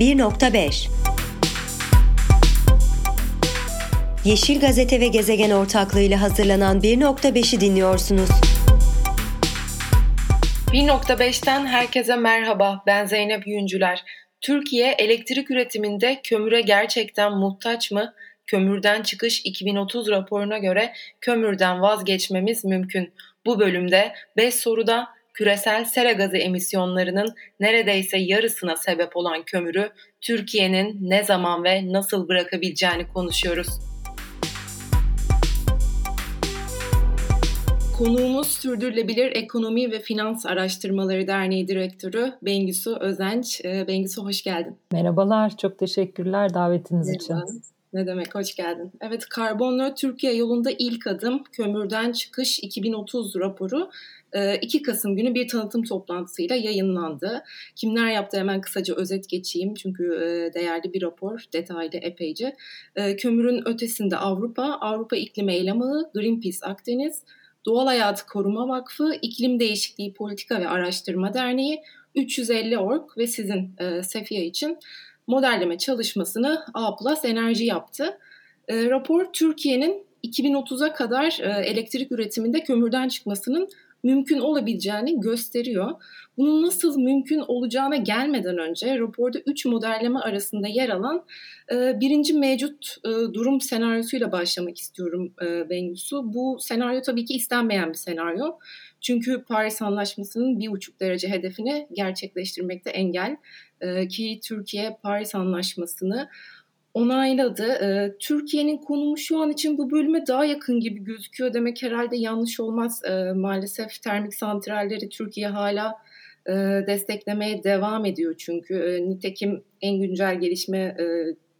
1.5 Yeşil Gazete ve Gezegen ortaklığıyla hazırlanan 1.5'i dinliyorsunuz. 1.5'ten herkese merhaba. Ben Zeynep Yüncüler. Türkiye elektrik üretiminde kömüre gerçekten muhtaç mı? Kömürden Çıkış 2030 raporuna göre kömürden vazgeçmemiz mümkün. Bu bölümde 5 soruda küresel sera gazı emisyonlarının neredeyse yarısına sebep olan kömürü Türkiye'nin ne zaman ve nasıl bırakabileceğini konuşuyoruz. Konuğumuz Sürdürülebilir Ekonomi ve Finans Araştırmaları Derneği Direktörü Bengisu Özenç. Ee, Bengisu hoş geldin. Merhabalar, çok teşekkürler davetiniz Merhaba. için. Ne demek, hoş geldin. Evet, Karbonlu Türkiye yolunda ilk adım Kömürden Çıkış 2030 raporu 2 ee, Kasım günü bir tanıtım toplantısıyla yayınlandı. Kimler yaptı hemen kısaca özet geçeyim çünkü e, değerli bir rapor, detaylı epeyce. Ee, kömürün ötesinde Avrupa, Avrupa İklim Eylem Ağı, Greenpeace Akdeniz, Doğal Hayatı Koruma Vakfı, İklim Değişikliği Politika ve Araştırma Derneği, 350 Org ve sizin e, Sefiye için modelleme çalışmasını A Plus Enerji yaptı. E, rapor Türkiye'nin 2030'a kadar e, elektrik üretiminde kömürden çıkmasının mümkün olabileceğini gösteriyor. Bunun nasıl mümkün olacağına gelmeden önce raporda 3 modelleme arasında yer alan e, birinci mevcut e, durum senaryosuyla başlamak istiyorum e, Bengüsü. Bu senaryo tabii ki istenmeyen bir senaryo. Çünkü Paris Anlaşması'nın bir buçuk derece hedefini gerçekleştirmekte engel. E, ki Türkiye Paris Anlaşması'nı onayladı. Ee, Türkiye'nin konumu şu an için bu bölüme daha yakın gibi gözüküyor demek herhalde yanlış olmaz. Ee, maalesef termik santralleri Türkiye hala e, desteklemeye devam ediyor çünkü. E, nitekim en güncel gelişme e,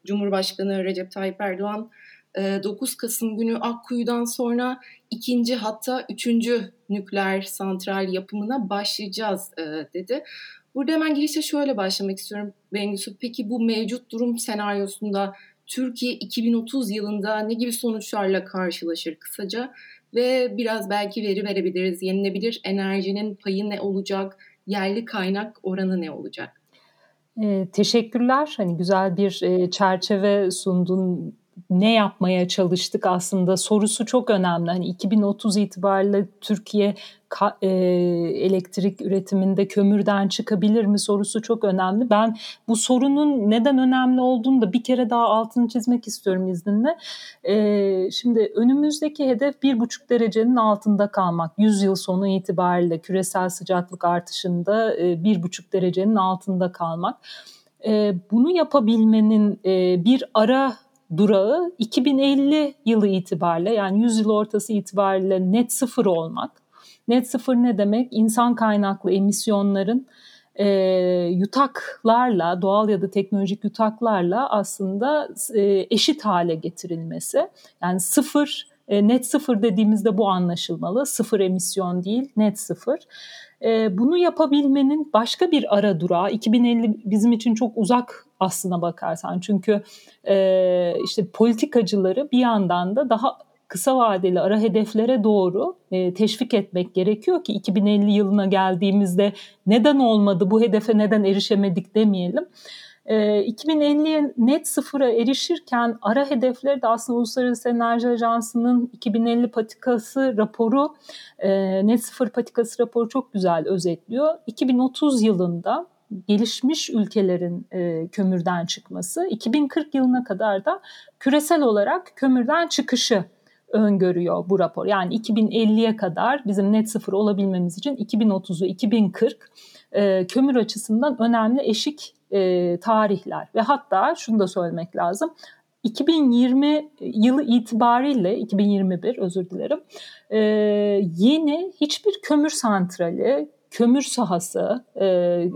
Cumhurbaşkanı Recep Tayyip Erdoğan 9 Kasım günü Akkuyu'dan sonra ikinci hatta üçüncü nükleer santral yapımına başlayacağız dedi. Burada hemen girişe şöyle başlamak istiyorum Bengüsü. Peki bu mevcut durum senaryosunda Türkiye 2030 yılında ne gibi sonuçlarla karşılaşır kısaca? Ve biraz belki veri verebiliriz. Yenilebilir enerjinin payı ne olacak? Yerli kaynak oranı ne olacak? E, teşekkürler. Hani güzel bir e, çerçeve sundun ne yapmaya çalıştık aslında sorusu çok önemli. Hani 2030 itibariyle Türkiye e, elektrik üretiminde kömürden çıkabilir mi sorusu çok önemli. Ben bu sorunun neden önemli olduğunu da bir kere daha altını çizmek istiyorum izninle. E, şimdi önümüzdeki hedef bir buçuk derecenin altında kalmak. 100 yıl sonu itibariyle küresel sıcaklık artışında e, bir buçuk derecenin altında kalmak. E, bunu yapabilmenin e, bir ara durağı 2050 yılı itibariyle yani 100 yıl ortası itibariyle net sıfır olmak. Net sıfır ne demek? İnsan kaynaklı emisyonların e, yutaklarla, doğal ya da teknolojik yutaklarla aslında e, eşit hale getirilmesi. Yani sıfır, e, net sıfır dediğimizde bu anlaşılmalı. Sıfır emisyon değil, net sıfır. E, bunu yapabilmenin başka bir ara durağı, 2050 bizim için çok uzak aslına bakarsan. Çünkü e, işte politikacıları bir yandan da daha kısa vadeli ara hedeflere doğru e, teşvik etmek gerekiyor ki 2050 yılına geldiğimizde neden olmadı bu hedefe neden erişemedik demeyelim. E, 2050'ye net sıfıra erişirken ara hedefleri de aslında Uluslararası Enerji Ajansı'nın 2050 patikası raporu, e, net sıfır patikası raporu çok güzel özetliyor. 2030 yılında gelişmiş ülkelerin e, kömürden çıkması, 2040 yılına kadar da küresel olarak kömürden çıkışı öngörüyor bu rapor. Yani 2050'ye kadar bizim net sıfır olabilmemiz için 2030'u 2040 e, kömür açısından önemli eşik e, tarihler ve hatta şunu da söylemek lazım. 2020 yılı itibariyle 2021 özür dilerim e, yeni hiçbir kömür santrali kömür sahası e,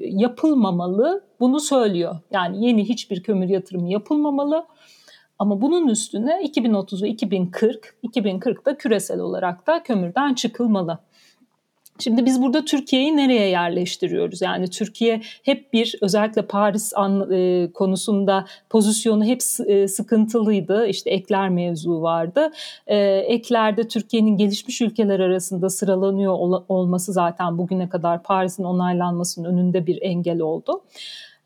yapılmamalı bunu söylüyor. Yani yeni hiçbir kömür yatırımı yapılmamalı. Ama bunun üstüne 2030'u 2040, 2040'da küresel olarak da kömürden çıkılmalı. Şimdi biz burada Türkiye'yi nereye yerleştiriyoruz? Yani Türkiye hep bir özellikle Paris e, konusunda pozisyonu hep e, sıkıntılıydı. İşte ekler mevzu vardı. E, eklerde Türkiye'nin gelişmiş ülkeler arasında sıralanıyor ol, olması zaten bugüne kadar Paris'in onaylanmasının önünde bir engel oldu.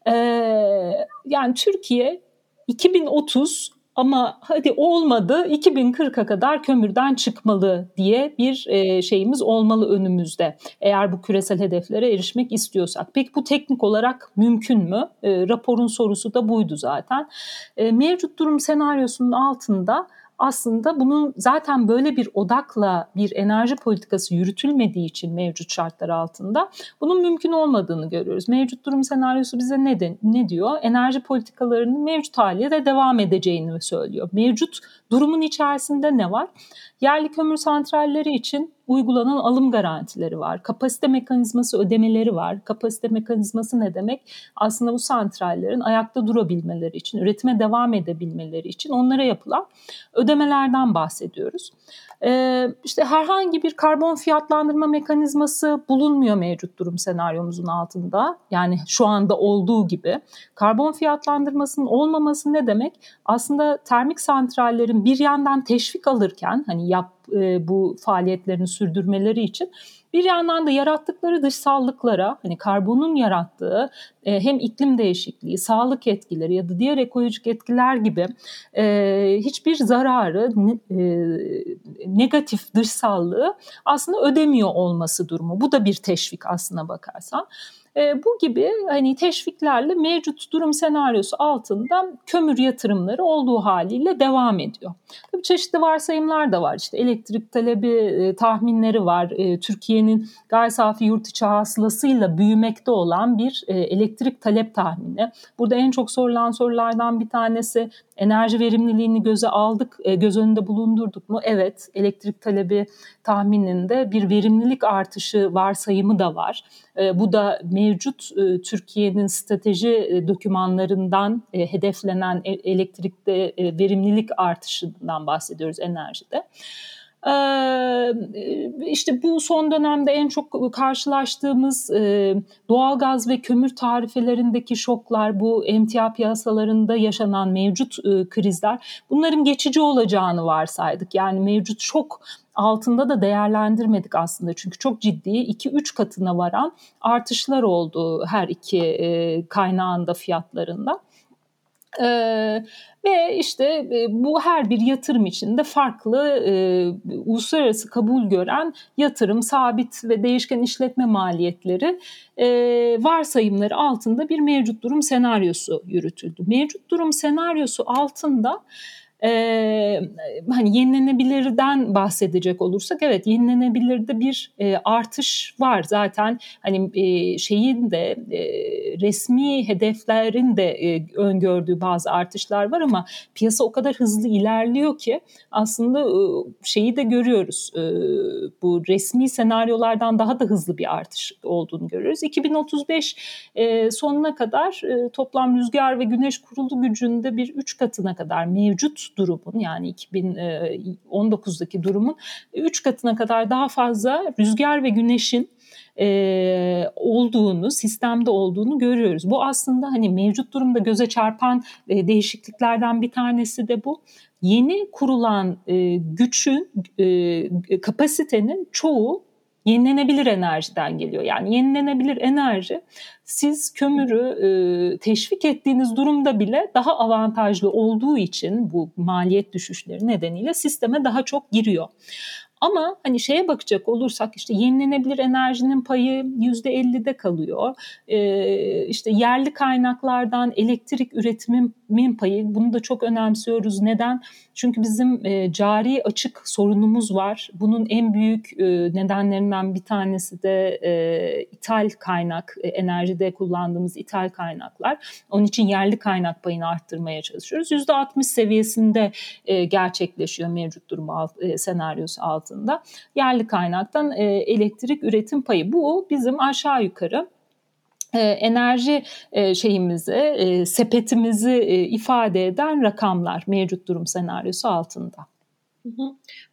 E, yani Türkiye 2030 ama hadi olmadı 2040'a kadar kömürden çıkmalı diye bir e, şeyimiz olmalı önümüzde. Eğer bu küresel hedeflere erişmek istiyorsak. Peki bu teknik olarak mümkün mü? E, raporun sorusu da buydu zaten. E, mevcut durum senaryosunun altında aslında bunun zaten böyle bir odakla bir enerji politikası yürütülmediği için mevcut şartlar altında bunun mümkün olmadığını görüyoruz. Mevcut durum senaryosu bize ne, de, ne diyor? Enerji politikalarının mevcut haliyle de devam edeceğini söylüyor. Mevcut durumun içerisinde ne var? Yerli kömür santralleri için uygulanan alım garantileri var. Kapasite mekanizması ödemeleri var. Kapasite mekanizması ne demek? Aslında bu santrallerin ayakta durabilmeleri için, üretime devam edebilmeleri için onlara yapılan ödemelerden bahsediyoruz. Ee, işte herhangi bir karbon fiyatlandırma mekanizması bulunmuyor mevcut durum senaryomuzun altında. Yani şu anda olduğu gibi. Karbon fiyatlandırmasının olmaması ne demek? Aslında termik santrallerin bir yandan teşvik alırken hani yap e, bu faaliyetlerini sürdürmeleri için bir yandan da yarattıkları dışsallıklara hani karbonun yarattığı e, hem iklim değişikliği, sağlık etkileri ya da diğer ekolojik etkiler gibi e, hiçbir zararı, e, negatif dışsallığı aslında ödemiyor olması durumu. Bu da bir teşvik aslına bakarsan. E, bu gibi hani teşviklerle mevcut durum senaryosu altında kömür yatırımları olduğu haliyle devam ediyor. Tabii çeşitli varsayımlar da var. İşte elektrik talebi e, tahminleri var. E, Türkiye'nin gayri safi yurt içi hasılasıyla büyümekte olan bir e, elektrik talep tahmini. Burada en çok sorulan sorulardan bir tanesi enerji verimliliğini göze aldık, e, göz önünde bulundurduk mu? Evet, elektrik talebi tahmininde bir verimlilik artışı varsayımı da var. E, bu da mevcut e, Türkiye'nin strateji dokümanlarından hedeflenen elektrikte verimlilik artışından bahsediyoruz enerjide. İşte bu son dönemde en çok karşılaştığımız doğalgaz ve kömür tarifelerindeki şoklar, bu emtia piyasalarında yaşanan mevcut krizler bunların geçici olacağını varsaydık. Yani mevcut şok altında da değerlendirmedik aslında. Çünkü çok ciddi 2-3 katına varan artışlar oldu her iki kaynağında fiyatlarında. Ee, ve işte e, bu her bir yatırım içinde farklı e, uluslararası kabul gören yatırım, sabit ve değişken işletme maliyetleri e, varsayımları altında bir mevcut durum senaryosu yürütüldü. Mevcut durum senaryosu altında e, hani yenilenebilirden bahsedecek olursak evet yenilenebilirde bir e, artış var. Zaten hani e, şeyin de e, resmi hedeflerin de e, öngördüğü bazı artışlar var ama piyasa o kadar hızlı ilerliyor ki aslında e, şeyi de görüyoruz. E, bu resmi senaryolardan daha da hızlı bir artış olduğunu görüyoruz. 2035 e, sonuna kadar e, toplam rüzgar ve güneş kurulu gücünde bir üç katına kadar mevcut durumun yani 2019'daki durumun 3 katına kadar daha fazla rüzgar ve güneşin e, olduğunu, sistemde olduğunu görüyoruz. Bu aslında hani mevcut durumda göze çarpan e, değişikliklerden bir tanesi de bu. Yeni kurulan e, güçün, e, kapasitenin çoğu yenilenebilir enerjiden geliyor. Yani yenilenebilir enerji siz kömürü e, teşvik ettiğiniz durumda bile daha avantajlı olduğu için bu maliyet düşüşleri nedeniyle sisteme daha çok giriyor. Ama hani şeye bakacak olursak işte yenilenebilir enerjinin payı yüzde 50'de kalıyor. Ee, işte yerli kaynaklardan elektrik üretimin payı bunu da çok önemsiyoruz. Neden? Çünkü bizim e, cari açık sorunumuz var. Bunun en büyük e, nedenlerinden bir tanesi de e, ithal kaynak, e, enerjide kullandığımız ithal kaynaklar. Onun için yerli kaynak payını arttırmaya çalışıyoruz. %60 seviyesinde e, gerçekleşiyor mevcut durum alt, e, senaryosu altında. Yerli kaynaktan e, elektrik üretim payı. Bu bizim aşağı yukarı e, enerji e, şeyimizi, e, sepetimizi ifade eden rakamlar mevcut durum senaryosu altında.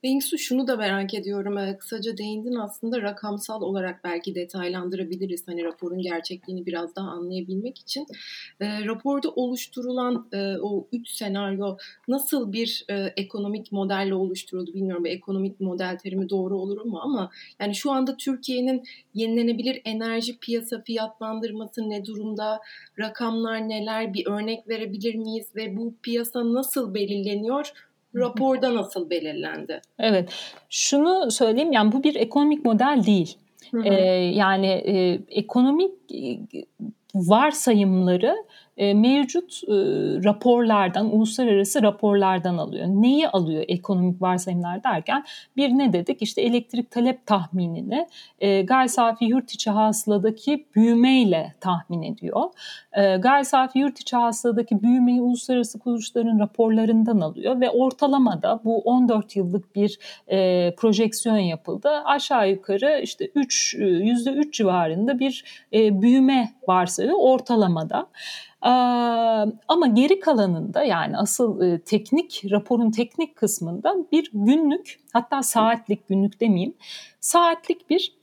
Bengsu şunu da merak ediyorum. Ee, kısaca değindin aslında rakamsal olarak belki detaylandırabiliriz. Hani raporun gerçekliğini biraz daha anlayabilmek için. E, raporda oluşturulan e, o üç senaryo nasıl bir e, ekonomik modelle oluşturuldu bilmiyorum. Bir ekonomik model terimi doğru olur mu ama yani şu anda Türkiye'nin yenilenebilir enerji piyasa fiyatlandırması ne durumda? Rakamlar neler? Bir örnek verebilir miyiz? Ve bu piyasa nasıl belirleniyor? Raporda nasıl belirlendi? Evet, şunu söyleyeyim yani bu bir ekonomik model değil. Hı hı. Ee, yani e, ekonomik e, varsayımları e, mevcut e, raporlardan, uluslararası raporlardan alıyor. Neyi alıyor ekonomik varsayımlar derken bir ne dedik? İşte elektrik talep tahminini e, gayri safi yurt içi hasıladaki büyümeyle tahmin ediyor. E, gayri safi yurt içi hasıladaki büyümeyi uluslararası kuruluşların raporlarından alıyor ve ortalamada bu 14 yıllık bir e, projeksiyon yapıldı. Aşağı yukarı işte 3 %3 civarında bir e, büyüme varsayıyor ortalamada. Ama geri kalanında yani asıl teknik raporun teknik kısmında bir günlük hatta saatlik günlük demeyeyim saatlik bir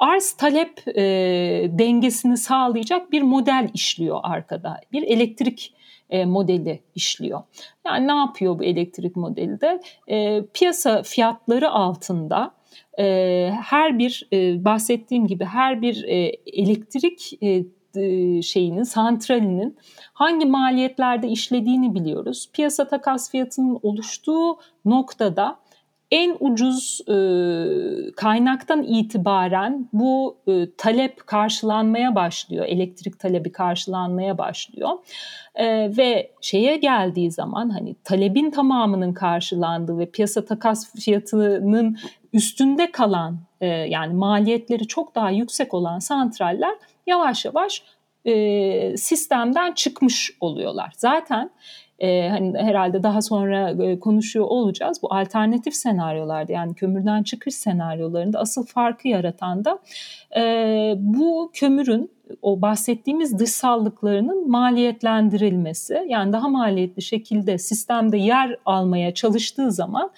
arz talep e, dengesini sağlayacak bir model işliyor arkada. Bir elektrik e, modeli işliyor. Yani ne yapıyor bu elektrik modeli de? E, piyasa fiyatları altında e, her bir e, bahsettiğim gibi her bir e, elektrik e, şeyinin, santralinin hangi maliyetlerde işlediğini biliyoruz. Piyasa takas fiyatının oluştuğu noktada en ucuz e, kaynaktan itibaren bu e, talep karşılanmaya başlıyor, elektrik talebi karşılanmaya başlıyor e, ve şeye geldiği zaman hani talebin tamamının karşılandığı ve piyasa takas fiyatının üstünde kalan e, yani maliyetleri çok daha yüksek olan santraller yavaş yavaş e, sistemden çıkmış oluyorlar. Zaten e, hani herhalde daha sonra e, konuşuyor olacağız. Bu alternatif senaryolarda yani kömürden çıkış senaryolarında asıl farkı yaratan da e, bu kömürün o bahsettiğimiz dışsallıklarının maliyetlendirilmesi yani daha maliyetli şekilde sistemde yer almaya çalıştığı zaman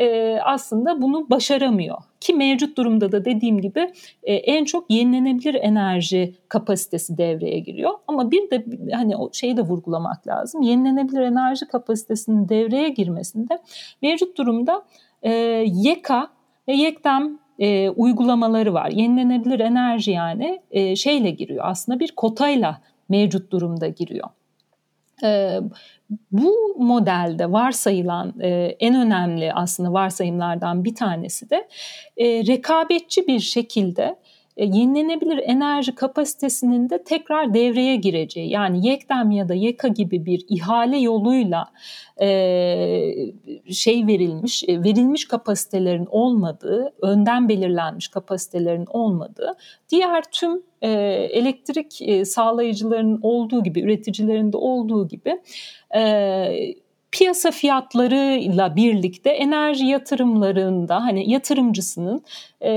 e, aslında bunu başaramıyor. Ki mevcut durumda da dediğim gibi e, en çok yenilenebilir enerji kapasitesi devreye giriyor. Ama bir de hani o şeyi de vurgulamak lazım. Yenilenebilir enerji kapasitesinin devreye girmesinde mevcut durumda e, YEKA ve YEKDEM e, uygulamaları var. Yenilenebilir enerji yani e, şeyle giriyor aslında bir kotayla mevcut durumda giriyor. E, bu modelde varsayılan e, en önemli aslında varsayımlardan bir tanesi de e, rekabetçi bir şekilde yenilenebilir enerji kapasitesinin de tekrar devreye gireceği yani YEKDEM ya da YEKA gibi bir ihale yoluyla e, şey verilmiş e, verilmiş kapasitelerin olmadığı önden belirlenmiş kapasitelerin olmadığı diğer tüm e, elektrik e, sağlayıcılarının olduğu gibi üreticilerinde olduğu gibi e, piyasa fiyatlarıyla birlikte enerji yatırımlarında hani yatırımcısının e,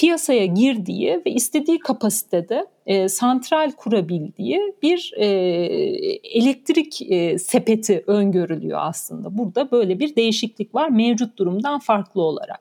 piyasaya girdiği ve istediği kapasitede e, santral kurabildiği bir e, elektrik e, sepeti öngörülüyor aslında. Burada böyle bir değişiklik var mevcut durumdan farklı olarak.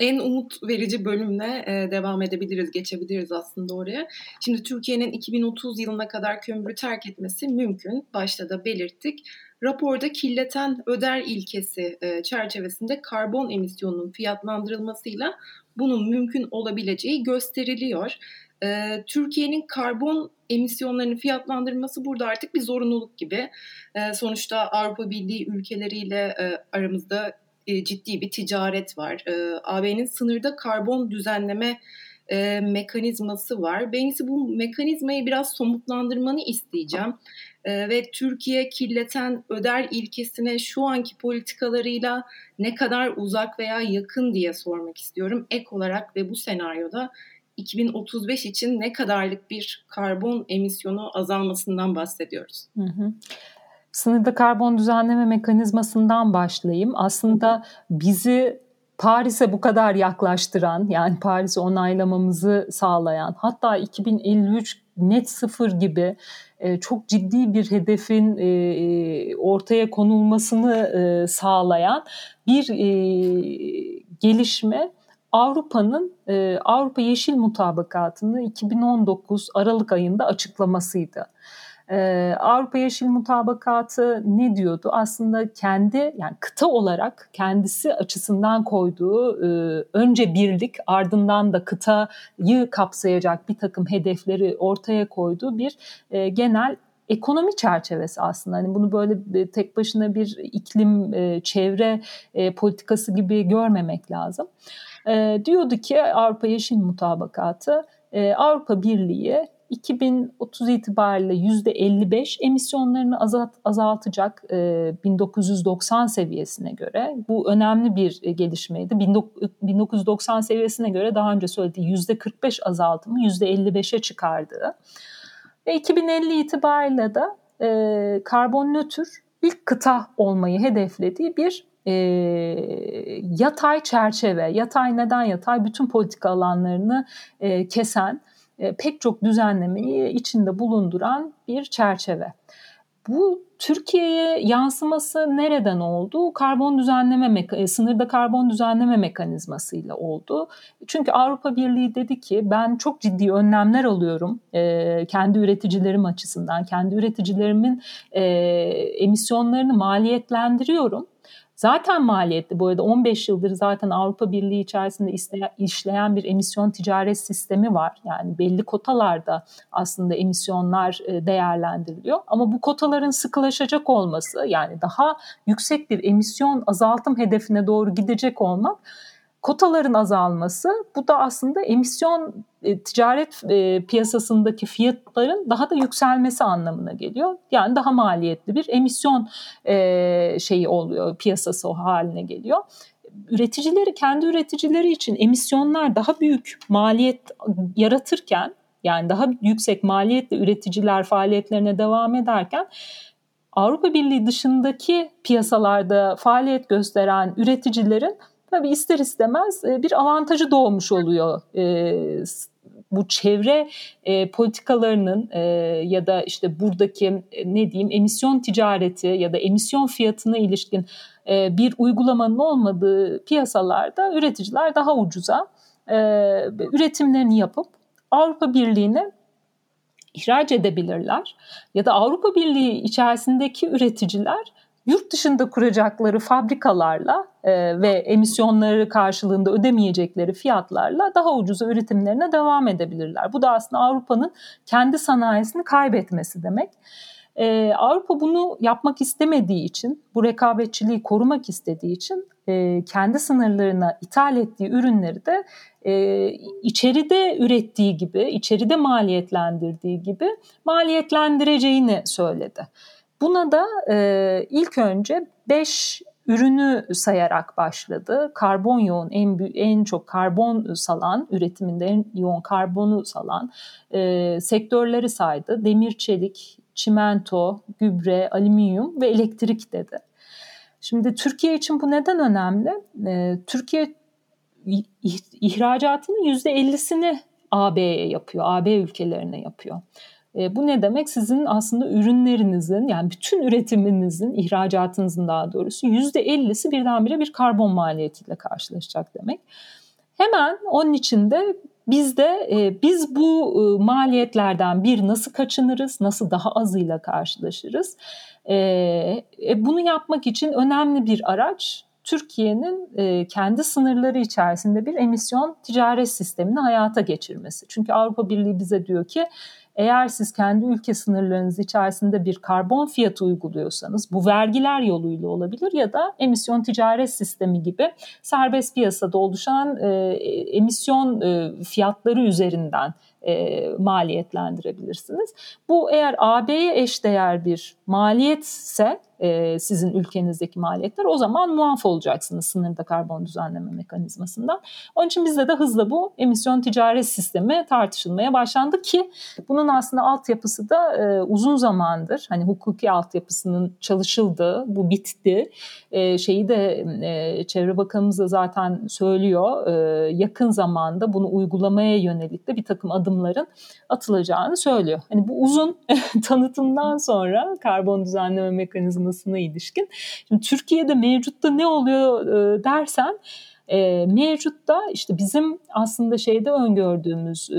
En umut verici bölümle e, devam edebiliriz, geçebiliriz aslında oraya. Şimdi Türkiye'nin 2030 yılına kadar kömürü terk etmesi mümkün. Başta da belirttik. Raporda kirleten öder ilkesi e, çerçevesinde karbon emisyonunun fiyatlandırılmasıyla bunun mümkün olabileceği gösteriliyor. E, Türkiye'nin karbon emisyonlarını fiyatlandırması burada artık bir zorunluluk gibi. E, sonuçta Avrupa Birliği ülkeleriyle aramızda ciddi bir ticaret var. AB'nin sınırda karbon düzenleme mekanizması var. Ben ise bu mekanizmayı biraz somutlandırmanı isteyeceğim. E, ve Türkiye kirleten öder ilkesine şu anki politikalarıyla ne kadar uzak veya yakın diye sormak istiyorum. Ek olarak ve bu senaryoda 2035 için ne kadarlık bir karbon emisyonu azalmasından bahsediyoruz. Hı hı. Sınırda karbon düzenleme mekanizmasından başlayayım. Aslında bizi Paris'e bu kadar yaklaştıran yani Paris'i onaylamamızı sağlayan hatta 2053 net sıfır gibi e, çok ciddi bir hedefin e, e, ortaya konulmasını sağlayan bir gelişme Avrupa'nın Avrupa Yeşil Mutabakatı'nı 2019 Aralık ayında açıklamasıydı. Ee, Avrupa Yeşil Mutabakatı ne diyordu? Aslında kendi yani kıta olarak kendisi açısından koyduğu e, önce birlik ardından da kıtayı kapsayacak bir takım hedefleri ortaya koyduğu bir e, genel ekonomi çerçevesi aslında. Hani bunu böyle tek başına bir iklim, çevre politikası gibi görmemek lazım. Diyordu ki Avrupa Yeşil Mutabakatı Avrupa Birliği 2030 itibariyle %55 emisyonlarını azalt, azaltacak e, 1990 seviyesine göre. Bu önemli bir e, gelişmeydi. 1990 seviyesine göre daha önce söylediği %45 azaltımı %55'e çıkardı. Ve 2050 itibariyle de e, karbon nötr ilk kıta olmayı hedeflediği bir e, yatay çerçeve. Yatay neden yatay? Bütün politika alanlarını e, kesen pek çok düzenlemeyi içinde bulunduran bir çerçeve. Bu Türkiye'ye yansıması nereden oldu? Karbon düzenleme e, sınırda karbon düzenleme mekanizmasıyla oldu. Çünkü Avrupa Birliği dedi ki ben çok ciddi önlemler alıyorum e, kendi üreticilerim açısından, kendi üreticilerimin e, emisyonlarını maliyetlendiriyorum zaten maliyetli. Bu arada 15 yıldır zaten Avrupa Birliği içerisinde işleyen bir emisyon ticaret sistemi var. Yani belli kotalarda aslında emisyonlar e, değerlendiriliyor. Ama bu kotaların sıkılaşacak olması yani daha yüksek bir emisyon azaltım hedefine doğru gidecek olmak kotaların azalması bu da aslında emisyon e, ticaret e, piyasasındaki fiyatların daha da yükselmesi anlamına geliyor. Yani daha maliyetli bir emisyon e, şeyi oluyor, piyasası o haline geliyor. Üreticileri, kendi üreticileri için emisyonlar daha büyük maliyet yaratırken yani daha yüksek maliyetli üreticiler faaliyetlerine devam ederken Avrupa Birliği dışındaki piyasalarda faaliyet gösteren üreticilerin tabii ister istemez e, bir avantajı doğmuş oluyor. E, bu çevre e, politikalarının ya da işte buradaki ne diyeyim emisyon ticareti ya da emisyon fiyatına ilişkin bir uygulamanın olmadığı piyasalarda üreticiler daha ucuza üretimlerini yapıp Avrupa Birliği'ne ihraç edebilirler ya da Avrupa Birliği içerisindeki üreticiler yurt dışında kuracakları fabrikalarla e, ve emisyonları karşılığında ödemeyecekleri fiyatlarla daha ucuza üretimlerine devam edebilirler. Bu da aslında Avrupa'nın kendi sanayisini kaybetmesi demek. Ee, Avrupa bunu yapmak istemediği için, bu rekabetçiliği korumak istediği için e, kendi sınırlarına ithal ettiği ürünleri de e, içeride ürettiği gibi, içeride maliyetlendirdiği gibi maliyetlendireceğini söyledi. Buna da e, ilk önce 5 ürünü sayarak başladı. Karbon yoğun en en çok karbon salan üretiminde en yoğun karbonu salan e, sektörleri saydı. Demir, çelik, çimento, gübre, alüminyum ve elektrik dedi. Şimdi Türkiye için bu neden önemli? E, Türkiye ihracatının %50'sini AB'ye yapıyor, AB ülkelerine yapıyor. E, bu ne demek? Sizin aslında ürünlerinizin yani bütün üretiminizin, ihracatınızın daha doğrusu %50'si birdenbire bir karbon maliyetiyle karşılaşacak demek. Hemen onun için de biz de e, biz bu e, maliyetlerden bir nasıl kaçınırız, nasıl daha azıyla karşılaşırız? E, e, bunu yapmak için önemli bir araç Türkiye'nin e, kendi sınırları içerisinde bir emisyon ticaret sistemini hayata geçirmesi. Çünkü Avrupa Birliği bize diyor ki eğer siz kendi ülke sınırlarınız içerisinde bir karbon fiyatı uyguluyorsanız bu vergiler yoluyla olabilir ya da emisyon ticaret sistemi gibi serbest piyasada oluşan e, emisyon e, fiyatları üzerinden e, maliyetlendirebilirsiniz. Bu eğer AB'ye eşdeğer bir maliyetse e, sizin ülkenizdeki maliyetler o zaman muaf olacaksınız sınırda karbon düzenleme mekanizmasından. Onun için bizde de hızla bu emisyon ticaret sistemi tartışılmaya başlandı ki bunun aslında altyapısı da e, uzun zamandır hani hukuki altyapısının çalışıldığı bu bitti. E, şeyi de e, Çevre Bakanımız da zaten söylüyor e, yakın zamanda bunu uygulamaya yönelik de bir takım adım adımların atılacağını söylüyor. Hani bu uzun tanıtımdan sonra karbon düzenleme mekanizmasına ilişkin. Şimdi Türkiye'de mevcutta ne oluyor e, dersen e, mevcutta işte bizim aslında şeyde öngördüğümüz e,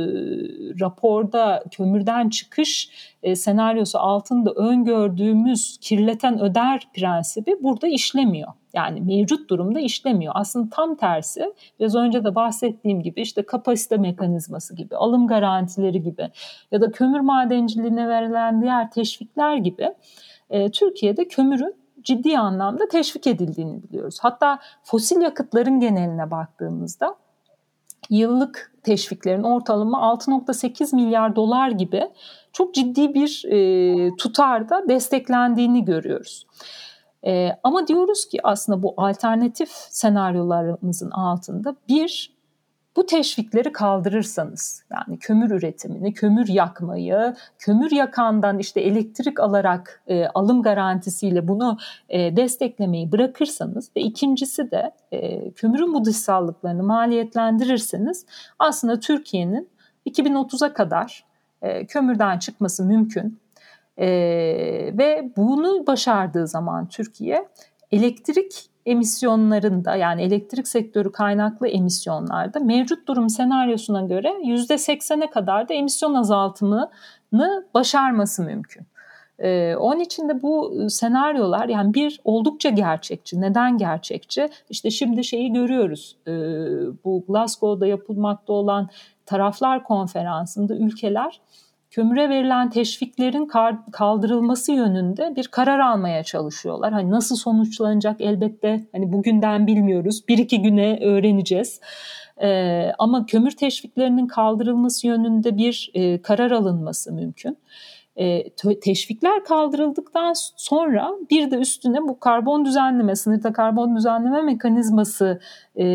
raporda kömürden çıkış e, senaryosu altında öngördüğümüz kirleten öder prensibi burada işlemiyor. Yani mevcut durumda işlemiyor. Aslında tam tersi biraz önce de bahsettiğim gibi işte kapasite mekanizması gibi, alım garantileri gibi ya da kömür madenciliğine verilen diğer teşvikler gibi e, Türkiye'de kömürün ciddi anlamda teşvik edildiğini biliyoruz. Hatta fosil yakıtların geneline baktığımızda yıllık teşviklerin ortalama 6.8 milyar dolar gibi çok ciddi bir e, tutarda desteklendiğini görüyoruz. E, ama diyoruz ki aslında bu alternatif senaryolarımızın altında bir bu teşvikleri kaldırırsanız yani kömür üretimini, kömür yakmayı, kömür yakandan işte elektrik alarak e, alım garantisiyle bunu e, desteklemeyi bırakırsanız ve ikincisi de e, kömürün bu dışsallıklarını maliyetlendirirseniz aslında Türkiye'nin 2030'a kadar e, kömürden çıkması mümkün. E, ve bunu başardığı zaman Türkiye elektrik emisyonlarında yani elektrik sektörü kaynaklı emisyonlarda mevcut durum senaryosuna göre %80'e kadar da emisyon azaltımını başarması mümkün. Ee, onun için de bu senaryolar yani bir oldukça gerçekçi. Neden gerçekçi? İşte şimdi şeyi görüyoruz. Ee, bu Glasgow'da yapılmakta olan taraflar konferansında ülkeler kömüre verilen teşviklerin kaldırılması yönünde bir karar almaya çalışıyorlar. Hani nasıl sonuçlanacak elbette hani bugünden bilmiyoruz. Bir iki güne öğreneceğiz. Ee, ama kömür teşviklerinin kaldırılması yönünde bir e, karar alınması mümkün e, teşvikler kaldırıldıktan sonra bir de üstüne bu karbon düzenleme, sınırda karbon düzenleme mekanizması e,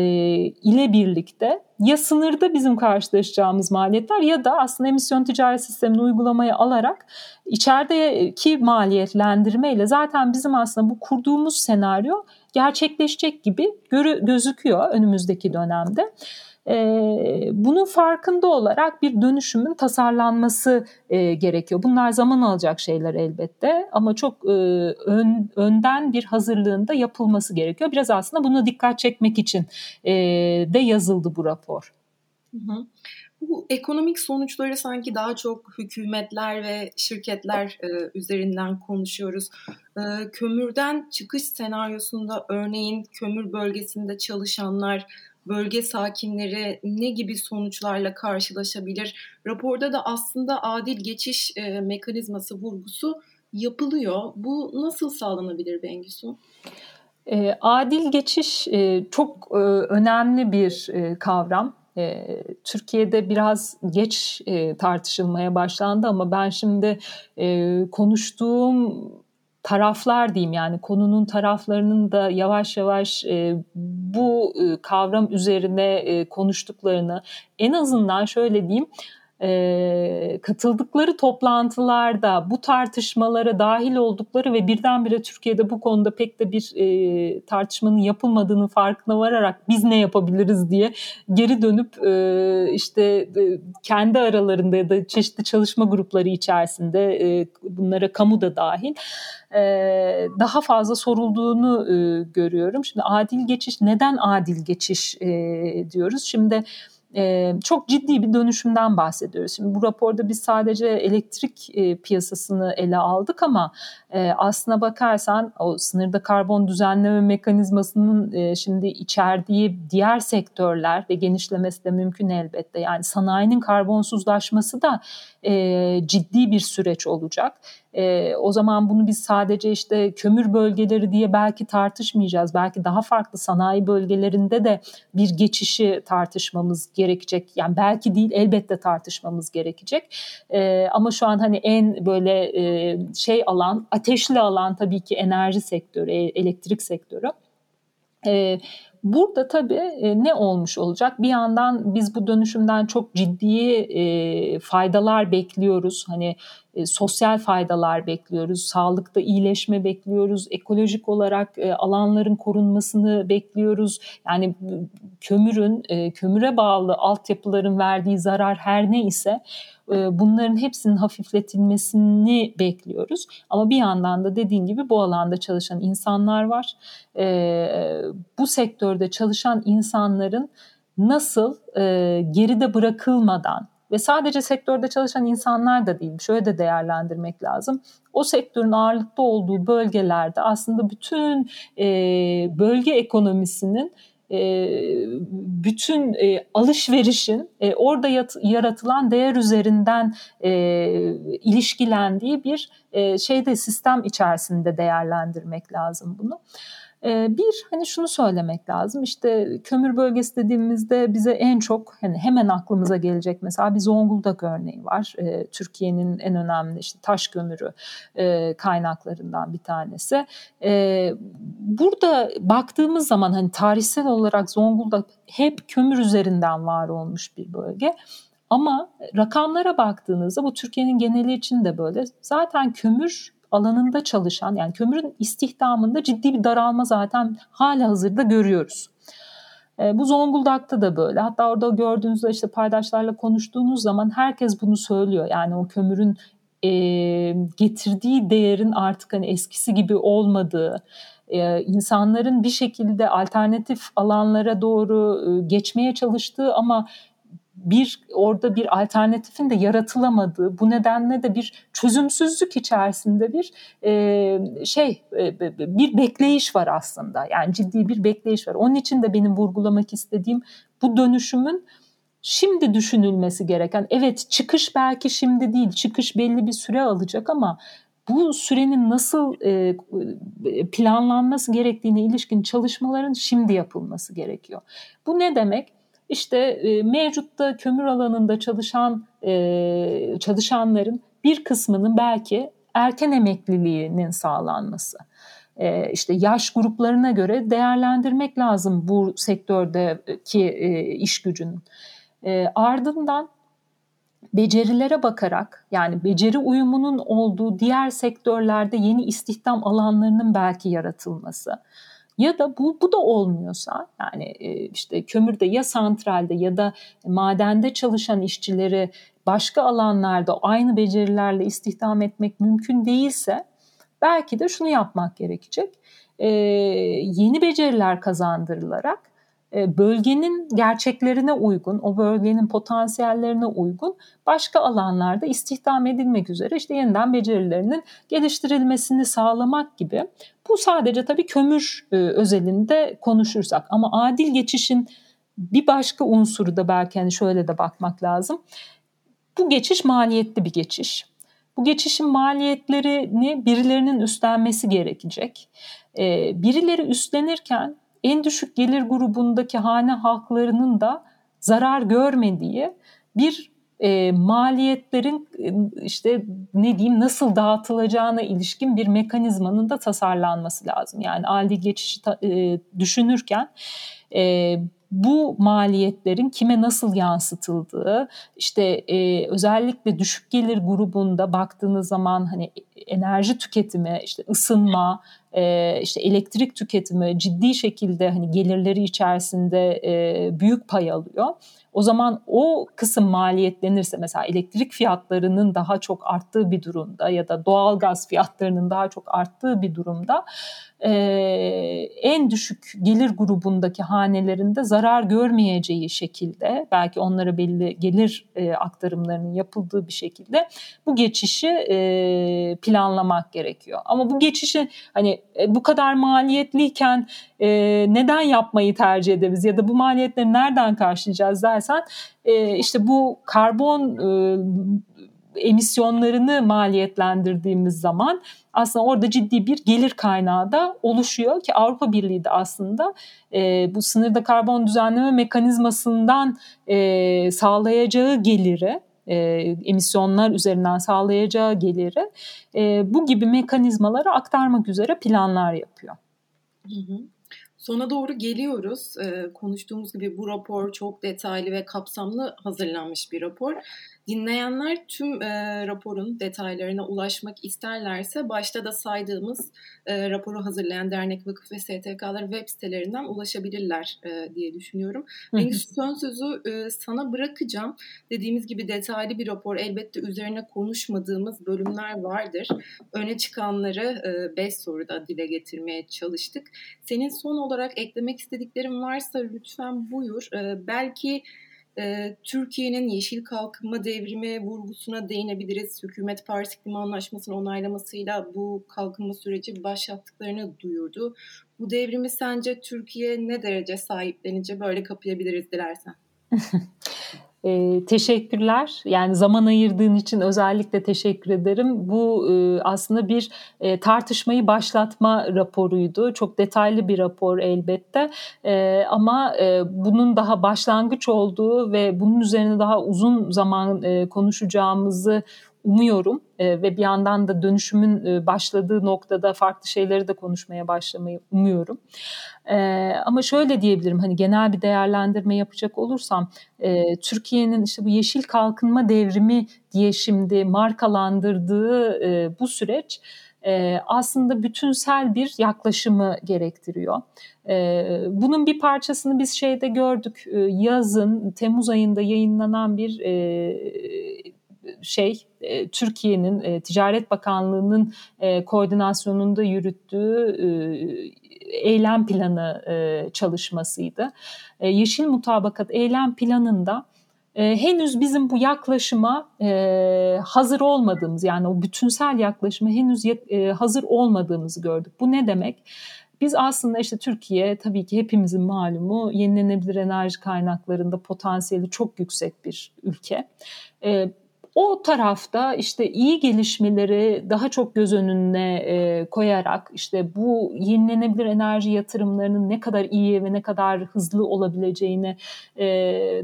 ile birlikte ya sınırda bizim karşılaşacağımız maliyetler ya da aslında emisyon ticaret sistemini uygulamaya alarak içerideki maliyetlendirme ile zaten bizim aslında bu kurduğumuz senaryo gerçekleşecek gibi gözüküyor önümüzdeki dönemde bunun farkında olarak bir dönüşümün tasarlanması gerekiyor. Bunlar zaman alacak şeyler elbette ama çok ön, önden bir hazırlığında yapılması gerekiyor. Biraz aslında buna dikkat çekmek için de yazıldı bu rapor. Hı hı. Bu ekonomik sonuçları sanki daha çok hükümetler ve şirketler e, üzerinden konuşuyoruz. E, kömürden çıkış senaryosunda örneğin kömür bölgesinde çalışanlar bölge sakinleri ne gibi sonuçlarla karşılaşabilir? Raporda da aslında adil geçiş e, mekanizması vurgusu yapılıyor. Bu nasıl sağlanabilir Bengisu? E, adil geçiş e, çok e, önemli bir e, kavram. E, Türkiye'de biraz geç e, tartışılmaya başlandı ama ben şimdi e, konuştuğum taraflar diyeyim yani konunun taraflarının da yavaş yavaş e, bu e, kavram üzerine e, konuştuklarını en azından şöyle diyeyim e, katıldıkları toplantılarda bu tartışmalara dahil oldukları ve birdenbire Türkiye'de bu konuda pek de bir e, tartışmanın yapılmadığını farkına vararak biz ne yapabiliriz diye geri dönüp e, işte e, kendi aralarında ya da çeşitli çalışma grupları içerisinde e, bunlara kamu da dahil e, daha fazla sorulduğunu e, görüyorum. Şimdi adil geçiş neden adil geçiş e, diyoruz? Şimdi e, çok ciddi bir dönüşümden bahsediyoruz. Şimdi bu raporda biz sadece elektrik e, piyasasını ele aldık ama e, aslına bakarsan o sınırda karbon düzenleme mekanizmasının e, şimdi içerdiği diğer sektörler ve genişlemesi de mümkün elbette. Yani sanayinin karbonsuzlaşması da e, ciddi bir süreç olacak. E, o zaman bunu biz sadece işte kömür bölgeleri diye belki tartışmayacağız. Belki daha farklı sanayi bölgelerinde de bir geçişi tartışmamız gerekecek. Yani belki değil elbette tartışmamız gerekecek. E, ama şu an hani en böyle e, şey alan, ateşli alan tabii ki enerji sektörü, e, elektrik sektörü. E, Burada tabii e, ne olmuş olacak? Bir yandan biz bu dönüşümden çok ciddi e, faydalar bekliyoruz. Hani e, sosyal faydalar bekliyoruz, sağlıkta iyileşme bekliyoruz, ekolojik olarak alanların korunmasını bekliyoruz. Yani kömürün, kömüre bağlı altyapıların verdiği zarar her ne ise bunların hepsinin hafifletilmesini bekliyoruz. Ama bir yandan da dediğin gibi bu alanda çalışan insanlar var. Bu sektörde çalışan insanların nasıl e, geride bırakılmadan ve sadece sektörde çalışan insanlar da değil, şöyle de değerlendirmek lazım. O sektörün ağırlıkta olduğu bölgelerde aslında bütün e, bölge ekonomisinin e, bütün e, alışverişin e, orada yat, yaratılan değer üzerinden e, ilişkilendiği bir e, şeyde sistem içerisinde değerlendirmek lazım bunu. Bir hani şunu söylemek lazım işte kömür bölgesi dediğimizde bize en çok hani hemen aklımıza gelecek mesela bir Zonguldak örneği var. Türkiye'nin en önemli işte taş kömürü kaynaklarından bir tanesi. Burada baktığımız zaman hani tarihsel olarak Zonguldak hep kömür üzerinden var olmuş bir bölge. Ama rakamlara baktığınızda bu Türkiye'nin geneli için de böyle. Zaten kömür alanında çalışan yani kömürün istihdamında ciddi bir daralma zaten hala hazırda görüyoruz. E, bu Zonguldak'ta da böyle. Hatta orada gördüğünüzde işte paydaşlarla konuştuğunuz zaman herkes bunu söylüyor. Yani o kömürün e, getirdiği değerin artık hani eskisi gibi olmadığı, e, insanların bir şekilde alternatif alanlara doğru e, geçmeye çalıştığı ama bir orada bir alternatifin de yaratılamadığı bu nedenle de bir çözümsüzlük içerisinde bir e, şey e, bir bekleyiş var aslında yani ciddi bir bekleyiş var onun için de benim vurgulamak istediğim bu dönüşümün şimdi düşünülmesi gereken evet çıkış belki şimdi değil çıkış belli bir süre alacak ama bu sürenin nasıl e, planlanması gerektiğine ilişkin çalışmaların şimdi yapılması gerekiyor. Bu ne demek? İşte e, mevcutta kömür alanında çalışan e, çalışanların bir kısmının belki erken emekliliğinin sağlanması. E, işte yaş gruplarına göre değerlendirmek lazım bu sektördeki e, iş gücünün. E, ardından becerilere bakarak yani beceri uyumunun olduğu diğer sektörlerde yeni istihdam alanlarının belki yaratılması ya da bu, bu da olmuyorsa yani e, işte kömürde ya santralde ya da madende çalışan işçileri başka alanlarda aynı becerilerle istihdam etmek mümkün değilse belki de şunu yapmak gerekecek. Ee, yeni beceriler kazandırılarak bölgenin gerçeklerine uygun, o bölgenin potansiyellerine uygun başka alanlarda istihdam edilmek üzere işte yeniden becerilerinin geliştirilmesini sağlamak gibi. Bu sadece tabii kömür e, özelinde konuşursak ama adil geçişin bir başka unsuru da belki hani şöyle de bakmak lazım. Bu geçiş maliyetli bir geçiş. Bu geçişin maliyetlerini birilerinin üstlenmesi gerekecek. E, birileri üstlenirken en düşük gelir grubundaki hane halklarının da zarar görmediği bir e, maliyetlerin e, işte ne diyeyim nasıl dağıtılacağına ilişkin bir mekanizmanın da tasarlanması lazım. Yani adil geçişi ta, e, düşünürken e, bu maliyetlerin kime nasıl yansıtıldığı, işte e, özellikle düşük gelir grubunda baktığınız zaman hani enerji tüketimi, işte ısınma, e, işte elektrik tüketimi ciddi şekilde hani gelirleri içerisinde e, büyük pay alıyor. O zaman o kısım maliyetlenirse mesela elektrik fiyatlarının daha çok arttığı bir durumda ya da doğal gaz fiyatlarının daha çok arttığı bir durumda e, en düşük gelir grubundaki hanelerinde zarar görmeyeceği şekilde belki onlara belli gelir e, aktarımlarının yapıldığı bir şekilde bu geçişi e, planlamak gerekiyor. Ama bu geçişi hani e, bu kadar maliyetliyken e, neden yapmayı tercih ederiz ya da bu maliyetleri nereden karşılayacağız dersen e, işte bu karbon e, emisyonlarını maliyetlendirdiğimiz zaman aslında orada ciddi bir gelir kaynağı da oluşuyor ki Avrupa Birliği de aslında e, bu sınırda karbon düzenleme mekanizmasından e, sağlayacağı geliri e, emisyonlar üzerinden sağlayacağı geliri e, bu gibi mekanizmalara aktarmak üzere planlar yapıyor. Hı hı. Sona doğru geliyoruz. Ee, konuştuğumuz gibi bu rapor çok detaylı ve kapsamlı hazırlanmış bir rapor. Dinleyenler tüm e, raporun detaylarına ulaşmak isterlerse başta da saydığımız e, raporu hazırlayan dernek, vakıf ve STK'lar web sitelerinden ulaşabilirler e, diye düşünüyorum. Bengi son sözü e, sana bırakacağım. Dediğimiz gibi detaylı bir rapor. Elbette üzerine konuşmadığımız bölümler vardır. Öne çıkanları 5 e, soruda dile getirmeye çalıştık. Senin son olarak eklemek istediklerin varsa lütfen buyur. E, belki e, Türkiye'nin yeşil kalkınma devrimi vurgusuna değinebiliriz. Hükümet Paris İklim Anlaşması'nı onaylamasıyla bu kalkınma süreci başlattıklarını duyurdu. Bu devrimi sence Türkiye ne derece sahiplenince böyle kapayabiliriz dilersen? E, teşekkürler. Yani zaman ayırdığın için özellikle teşekkür ederim. Bu e, aslında bir e, tartışmayı başlatma raporuydu. Çok detaylı bir rapor elbette. E, ama e, bunun daha başlangıç olduğu ve bunun üzerine daha uzun zaman e, konuşacağımızı umuyorum e, ve bir yandan da dönüşümün e, başladığı noktada farklı şeyleri de konuşmaya başlamayı umuyorum. E, ama şöyle diyebilirim hani genel bir değerlendirme yapacak olursam e, Türkiye'nin işte bu yeşil kalkınma devrimi diye şimdi markalandırdığı e, bu süreç e, aslında bütünsel bir yaklaşımı gerektiriyor. E, bunun bir parçasını biz şeyde gördük e, yazın Temmuz ayında yayınlanan bir e, şey e, Türkiye'nin e, Ticaret Bakanlığı'nın e, koordinasyonunda yürüttüğü e, eylem planı e, çalışmasıydı. E, Yeşil Mutabakat eylem planında e, henüz bizim bu yaklaşıma e, hazır olmadığımız yani o bütünsel yaklaşıma henüz e, hazır olmadığımızı gördük. Bu ne demek? Biz aslında işte Türkiye tabii ki hepimizin malumu yenilenebilir enerji kaynaklarında potansiyeli çok yüksek bir ülke. E, o tarafta işte iyi gelişmeleri daha çok göz önüne e, koyarak işte bu yenilenebilir enerji yatırımlarının ne kadar iyi ve ne kadar hızlı olabileceğini e,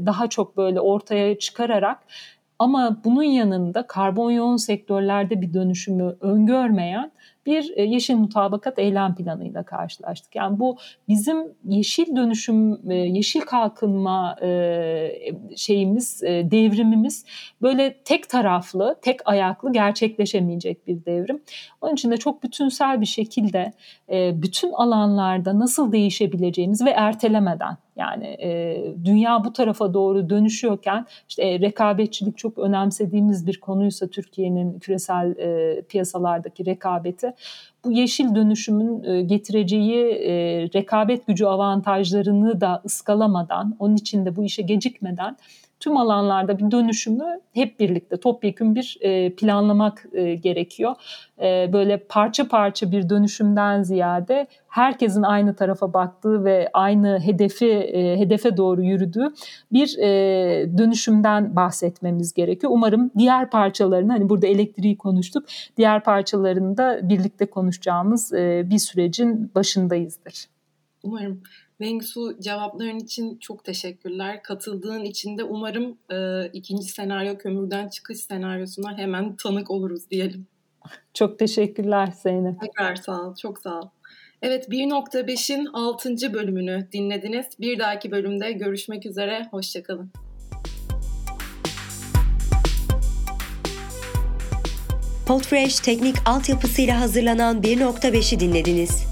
daha çok böyle ortaya çıkararak ama bunun yanında karbon yoğun sektörlerde bir dönüşümü öngörmeyen bir e, yeşil mutabakat eylem planıyla karşılaştık. Yani bu bizim yeşil dönüşüm, e, yeşil kalkınma e, şeyimiz, devrimimiz böyle tek taraflı, tek ayaklı gerçekleşemeyecek bir devrim. Onun için de çok bütünsel bir şekilde bütün alanlarda nasıl değişebileceğimiz ve ertelemeden yani e, dünya bu tarafa doğru dönüşüyorken işte e, rekabetçilik çok önemsediğimiz bir konuysa Türkiye'nin küresel e, piyasalardaki rekabeti bu yeşil dönüşümün e, getireceği e, rekabet gücü avantajlarını da ıskalamadan onun için de bu işe gecikmeden tüm alanlarda bir dönüşümü hep birlikte topyekun bir e, planlamak gerekiyor. Böyle parça parça bir dönüşümden ziyade herkesin aynı tarafa baktığı ve aynı hedefi hedefe doğru yürüdüğü bir dönüşümden bahsetmemiz gerekiyor. Umarım diğer parçalarını hani burada elektriği konuştuk. Diğer parçalarını da birlikte konuşacağımız e, bir sürecin başındayızdır. Umarım. Bengsu cevapların için çok teşekkürler. Katıldığın için de umarım e, ikinci senaryo kömürden çıkış senaryosuna hemen tanık oluruz diyelim. Çok teşekkürler Zeynep. Tekrar sağ ol, çok sağ ol. Evet 1.5'in 6. bölümünü dinlediniz. Bir dahaki bölümde görüşmek üzere, hoşçakalın. Podfresh teknik altyapısıyla hazırlanan 1.5'i dinlediniz.